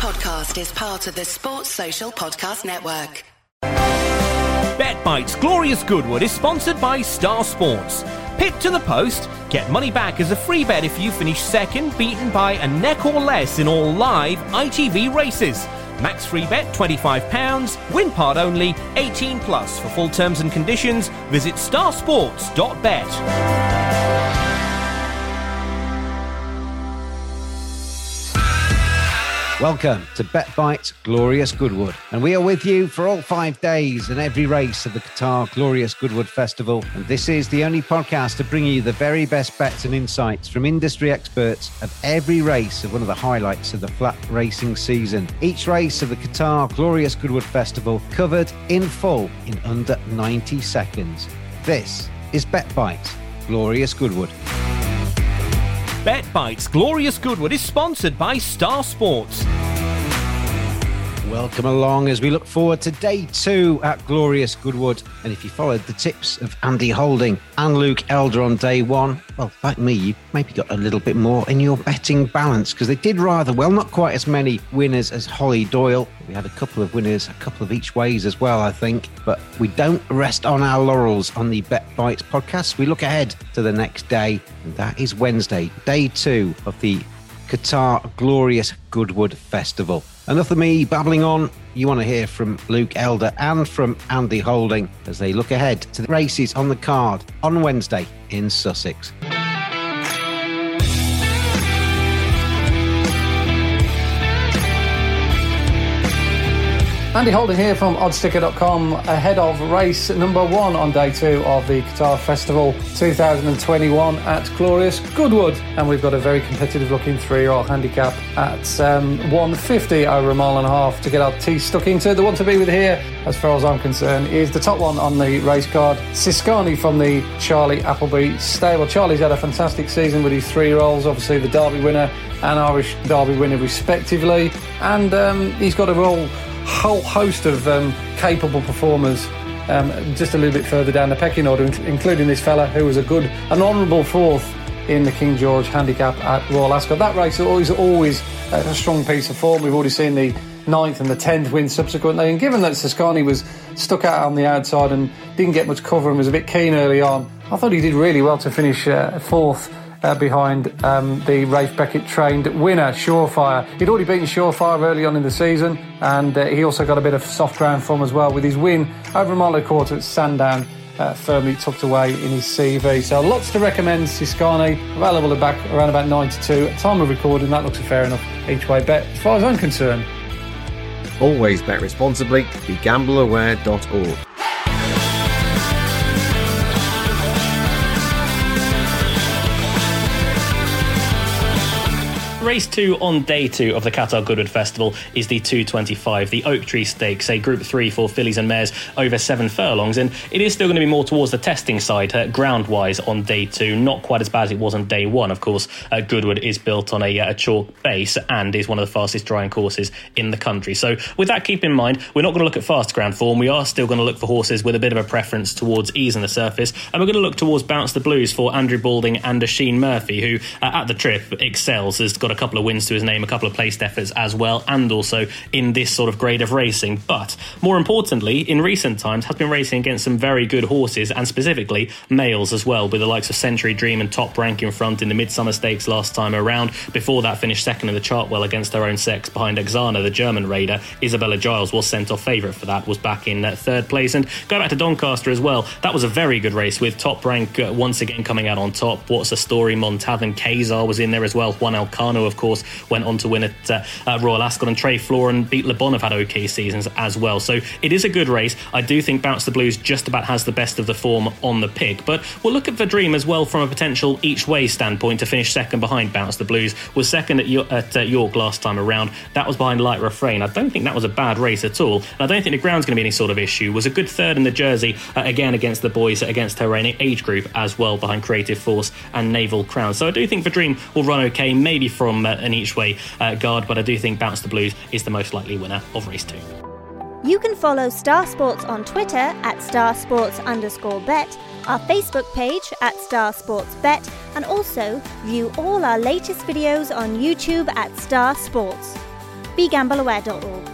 podcast is part of the Sports Social Podcast Network. Bet Bites Glorious Goodwood is sponsored by Star Sports. Pip to the post, get money back as a free bet if you finish second, beaten by a neck or less in all live ITV races. Max free bet £25, win part only, 18 plus. For full terms and conditions, visit starsports.bet. Welcome to Bet Bites Glorious Goodwood. And we are with you for all five days and every race of the Qatar Glorious Goodwood Festival. And this is the only podcast to bring you the very best bets and insights from industry experts of every race of one of the highlights of the flat racing season. Each race of the Qatar Glorious Goodwood Festival covered in full in under 90 seconds. This is Bet Bites Glorious Goodwood. Bet Bites Glorious Goodwood is sponsored by Star Sports. Welcome along as we look forward to day two at Glorious Goodwood. And if you followed the tips of Andy Holding and Luke Elder on day one, well, like me, you maybe got a little bit more in your betting balance because they did rather well. Not quite as many winners as Holly Doyle. We had a couple of winners, a couple of each ways as well, I think. But we don't rest on our laurels on the Bet Bites podcast. We look ahead to the next day, and that is Wednesday, day two of the Qatar Glorious Goodwood Festival. Enough of me babbling on. You want to hear from Luke Elder and from Andy Holding as they look ahead to the races on the card on Wednesday in Sussex. Andy Holding here from oddschecker.com ahead of race number one on day two of the Qatar Festival 2021 at Glorious Goodwood. And we've got a very competitive looking three year old handicap at um, 150 over a mile and a half to get our teeth stuck into. The one to be with here, as far as I'm concerned, is the top one on the race card, Siskany from the Charlie Appleby stable. Charlie's had a fantastic season with his three year olds, obviously the Derby winner and Irish Derby winner respectively. And um, he's got a role whole host of um, capable performers um, just a little bit further down the pecking order, including this fella who was a good, an honourable fourth in the King George handicap at Royal Ascot. That race is always, a strong piece of form. We've already seen the ninth and the tenth win subsequently, and given that Siskany was stuck out on the outside and didn't get much cover and was a bit keen early on, I thought he did really well to finish uh, fourth uh, behind um, the Ralph Beckett trained winner, Surefire. He'd already beaten Surefire early on in the season, and uh, he also got a bit of soft ground form as well with his win over a quarter at Sandown. Uh, firmly tucked away in his CV. So lots to recommend. Siskany available at back around about 92. At time of recording, that looks a fair enough each way bet as far as I'm concerned. Always bet responsibly. BeGambleAware.org. Race two on day two of the Qatar Goodwood Festival is the 225, the Oak Tree Stakes, a Group Three for fillies and mares over seven furlongs, and it is still going to be more towards the testing side, uh, ground-wise, on day two. Not quite as bad as it was on day one. Of course, uh, Goodwood is built on a, a, chalk base and is one of the fastest drying courses in the country. So, with that keep in mind, we're not going to look at fast ground form. We are still going to look for horses with a bit of a preference towards ease on the surface, and we're going to look towards Bounce the Blues for Andrew Balding and Oisin Murphy, who uh, at the trip excels, has got a couple of wins to his name, a couple of placed efforts as well, and also in this sort of grade of racing. But more importantly, in recent times, has been racing against some very good horses, and specifically males as well, with the likes of Century Dream and Top Rank in front in the Midsummer Stakes last time around. Before that, finished second in the Chartwell against her own sex behind Axana, the German raider. Isabella Giles was sent off favourite for that, was back in uh, third place. And go back to Doncaster as well, that was a very good race with Top Rank uh, once again coming out on top. What's the story? Montavon Kazar was in there as well. Juan Elcano, of course, went on to win at uh, Royal Ascot, and Trey Flor and Beat Le Bon have had okay seasons as well. So it is a good race. I do think Bounce the Blues just about has the best of the form on the pick, but we'll look at the Dream as well from a potential each way standpoint to finish second behind Bounce the Blues. Was second at, at uh, York last time around. That was behind Light Refrain. I don't think that was a bad race at all. And I don't think the ground's going to be any sort of issue. Was a good third in the Jersey uh, again against the boys against her age group as well behind Creative Force and Naval Crown. So I do think the Dream will run okay, maybe from uh, an each way uh, guard, but I do think Bounce the Blues is the most likely winner of race two. You can follow Star Sports on Twitter at starsports underscore bet, our Facebook page at Star Sports Bet, and also view all our latest videos on YouTube at Star Sports. BeGambleAware.org.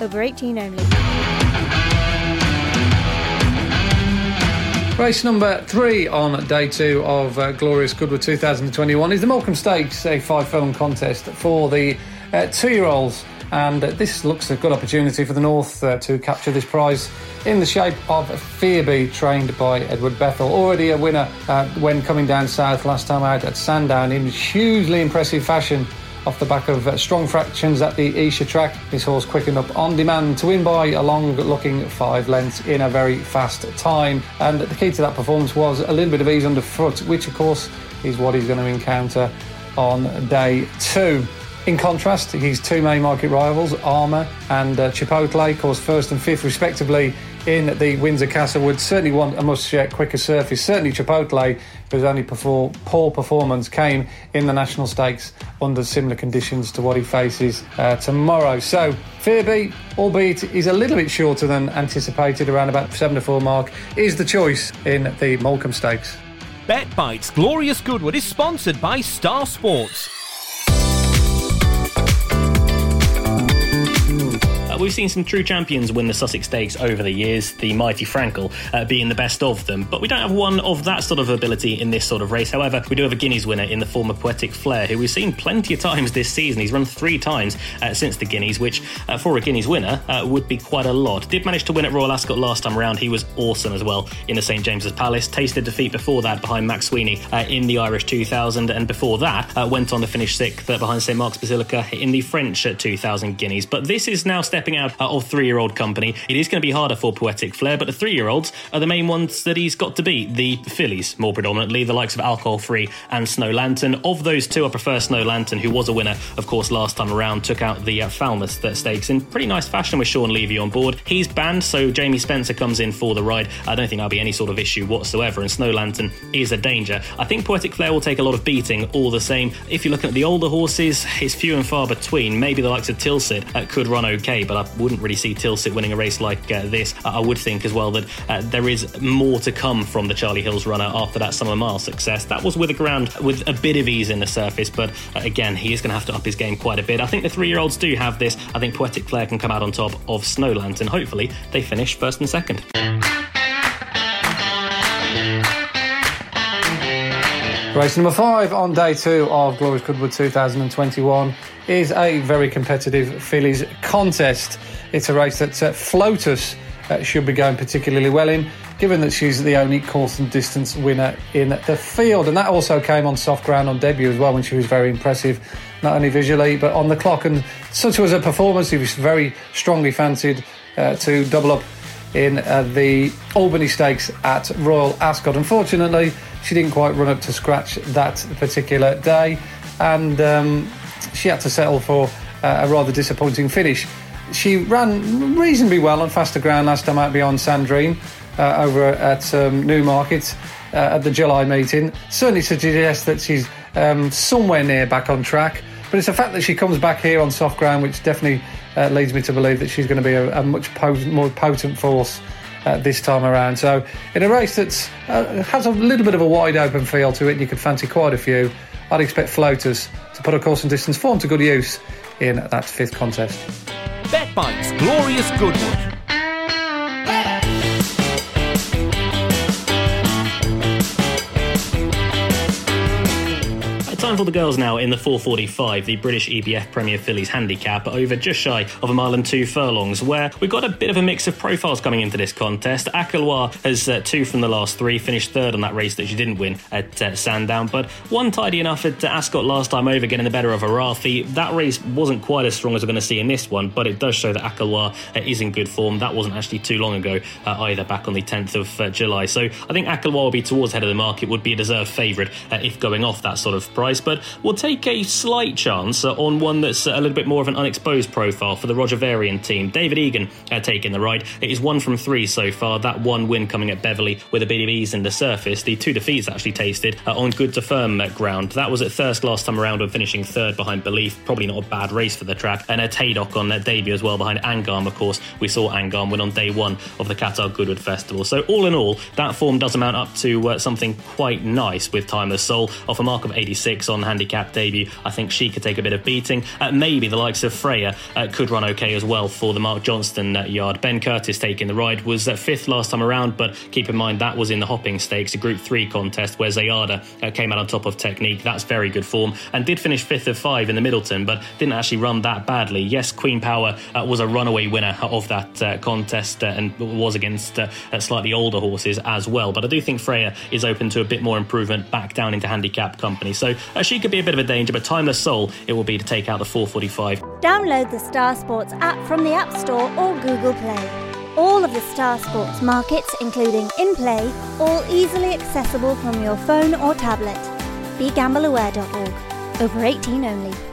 Over 18 only. Race number three on day two of uh, Glorious Goodwood 2021 is the Molecomb Stakes, a five furlong contest for the uh, two year olds. And uh, this looks a good opportunity for the North uh, to capture this prize in the shape of Fearby, trained by Edward Bethell. Already a winner uh, when coming down south last time out at Sandown in hugely impressive fashion off the back of uh, strong fractions at the Esher track. This horse quickened up on demand to win by a long looking five lengths in a very fast time. And the key to that performance was a little bit of ease underfoot, which of course is what he's going to encounter on day two. In contrast, his two main market rivals, Armor and uh, Chipotle, caused first and fifth respectively in the Windsor Castle, would certainly want a much quicker surface. Certainly Chipotle, whose only poor performance came in the National Stakes under similar conditions to what he faces uh, tomorrow. So, Fearby, albeit he's a little bit shorter than anticipated, around about 7 to 4 mark, is the choice in the Molecomb Stakes. Bet Bites Glorious Goodwood is sponsored by Star Sports. We've seen some true champions win the Sussex Stakes over the years, the mighty Frankel uh, being the best of them. But we don't have one of that sort of ability in this sort of race. However, we do have a Guineas winner in the form of Poetic Flare, who we've seen plenty of times this season. He's run three times uh, since the Guineas, which uh, for a Guineas winner uh, would be quite a lot. Did manage to win at Royal Ascot last time around. He was awesome as well in the St James's Palace. Tasted defeat before that behind Mac Swiney uh, in the Irish 2000, and before that went on to finish sixth behind St Mark's Basilica in the French 2000 Guineas. But this is now stepping out of three year old company. It is going to be harder for Poetic Flare, but the three year olds are the main ones that he's got to beat. The fillies, more predominantly, the likes of Alcohol Free and Snow Lantern. Of those two, I prefer Snow Lantern, who was a winner, of course, last time around, took out the uh, Falmouth stakes in pretty nice fashion with Sean Levey on board. He's banned, so Jamie Spencer comes in for the ride. I don't think that'll be any sort of issue whatsoever, and Snow Lantern is a danger. I think Poetic Flare will take a lot of beating all the same. If you're looking at the older horses, it's few and far between. Maybe the likes of Tilsit uh, could run okay, but I wouldn't really see Tilsit winning a race like uh, this. I would think as well that uh, there is more to come from the Charlie Hills runner after that summer mile success. That was with a ground with a bit of ease in the surface, but uh, again, he is going to have to up his game quite a bit. I think the three year olds do have this. I think Poetic Flare can come out on top of Snow Lantern. Hopefully, they finish first and second. Race number five on day two of Glorious Goodwood 2021 is a very competitive fillies contest. It's a race that uh, Flotus uh, should be going particularly well in, given that she's the only course and distance winner in the field. And that also came on soft ground on debut as well, when she was very impressive, not only visually but on the clock. And such was her performance, she was very strongly fancied uh, to double up in uh, the Albany Stakes at Royal Ascot. Unfortunately, she didn't quite run up to scratch that particular day, and um, she had to settle for uh, a rather disappointing finish. She ran reasonably well on faster ground last time out beyond Sandrine uh, over at um, Newmarket uh, at the July meeting. Certainly suggests that she's um, somewhere near back on track. But it's the fact that she comes back here on soft ground which definitely uh, leads me to believe that she's going to be a, a much potent, more potent force uh, this time around. So, in a race that uh, has a little bit of a wide open feel to it, you could fancy quite a few. I'd expect Flotus to put a course and distance form to good use in that fifth contest. Bet Glorious Goodwood. Time for the girls now in the 445, the British EBF Premier Fillies handicap, over just shy of a mile and two furlongs, where we've got a bit of a mix of profiles coming into this contest. Akalwa has uh, two from the last three, finished third on that race that she didn't win at uh, Sandown, but one tidy enough at uh, Ascot last time over, getting the better of Arathi. That race wasn't quite as strong as we're going to see in this one, but it does show that Akalwa uh, is in good form. That wasn't actually too long ago uh, either, back on the 10th of uh, July. So I think Akalwa will be towards head of the market, would be a deserved favourite if going off that sort of price but we'll take a slight chance uh, on one that's a little bit more of an unexposed profile for the Roger Varian team. David Egan uh, taking the ride. It is one from three so far. That one win coming at Beverley with a bit of ease in the surface. The two defeats actually tasted uh, on good to firm ground. That was at Thirsk last time around when finishing third behind Belief. Probably not a bad race for the track. And a Haydock on their debut as well behind Angarm, of course. We saw Angarm win on day one of the Qatar Goodwood Festival. So all in all, that form does amount up to uh, something quite nice with Timeless Soul off a mark of 86 on handicap debut. I think she could take a bit of beating. Uh, maybe the likes of Freya uh, could run okay as well for the Mark Johnston uh, yard. Ben Curtis taking the ride was uh, fifth last time around, but keep in mind that was in the Hoppings Stakes, a Group 3 contest where Zayada uh, came out on top of technique. That's very good form and did finish fifth of five in the Middleton, but didn't actually run that badly. Yes, Queen Power was a runaway winner of that contest and was against slightly older horses as well. But I do think Freya is open to a bit more improvement back down into handicap company. So she could be a bit of a danger, but Timeless Soul, it will be to take out the 445. Download the Star Sports app from the App Store or Google Play. All of the Star Sports markets, including in play, all easily accessible from your phone or tablet. BeGambleAware.org. Over 18 only.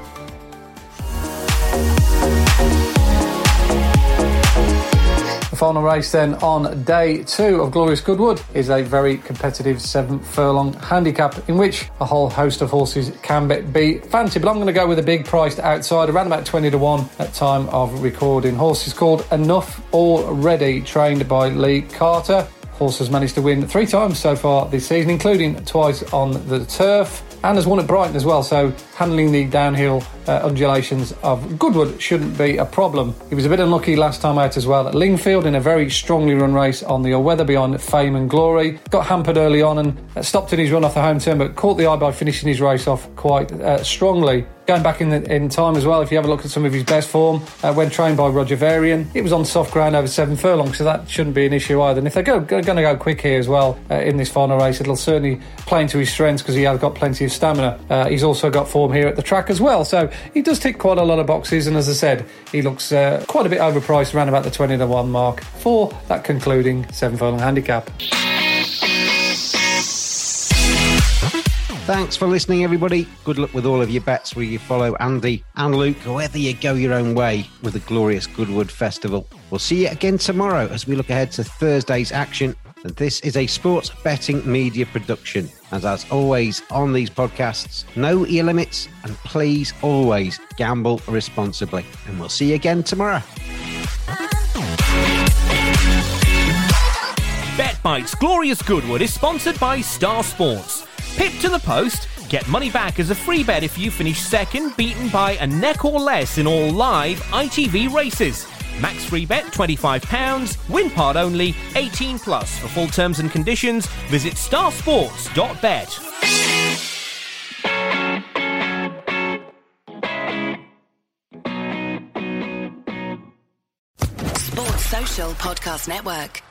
Final race then on day two of Glorious Goodwood is a very competitive seven furlong handicap in which a whole host of horses can be fancy. But I'm going to go with a big priced outside around about 20 to 1 at time of recording. Horse is called Enough Already, trained by Lee Carter. Horse has managed to win three times so far this season, including twice on the turf and has won at Brighton as well. So handling the downhill uh, undulations of Goodwood shouldn't be a problem. He was a bit unlucky last time out as well at Lingfield in a very strongly run race on the all-weather beyond fame and glory. Got hampered early on and uh, stopped in his run off the home turn, but caught the eye by finishing his race off quite uh, strongly. Going back in, the, in time as well, if you have a look at some of his best form, uh, when trained by Roger Varian, it was on soft ground over seven furlongs, so that shouldn't be an issue either. And if they're going to go quick here as well uh, in this final race, it'll certainly play into his strengths because he has got plenty of stamina. Uh, he's also got form here at the track as well, so he does tick quite a lot of boxes. And as I said, he looks uh, quite a bit overpriced, around about the 20 to 1 mark for that concluding seven furlong handicap. Thanks for listening, everybody. Good luck with all of your bets where you follow Andy and Luke, whether you go your own way with the glorious Goodwood Festival. We'll see you again tomorrow as we look ahead to Thursday's action. And this is a sports betting media production. And as always on these podcasts, know your limits and please always gamble responsibly. And we'll see you again tomorrow. BetBite's Glorious Goodwood is sponsored by Star Sports. Pip to the post. Get money back as a free bet if you finish second, beaten by a neck or less in all live ITV races. Max free bet £25. Win part only 18 plus. For full terms and conditions, visit starsports.bet. Sports Social Podcast Network.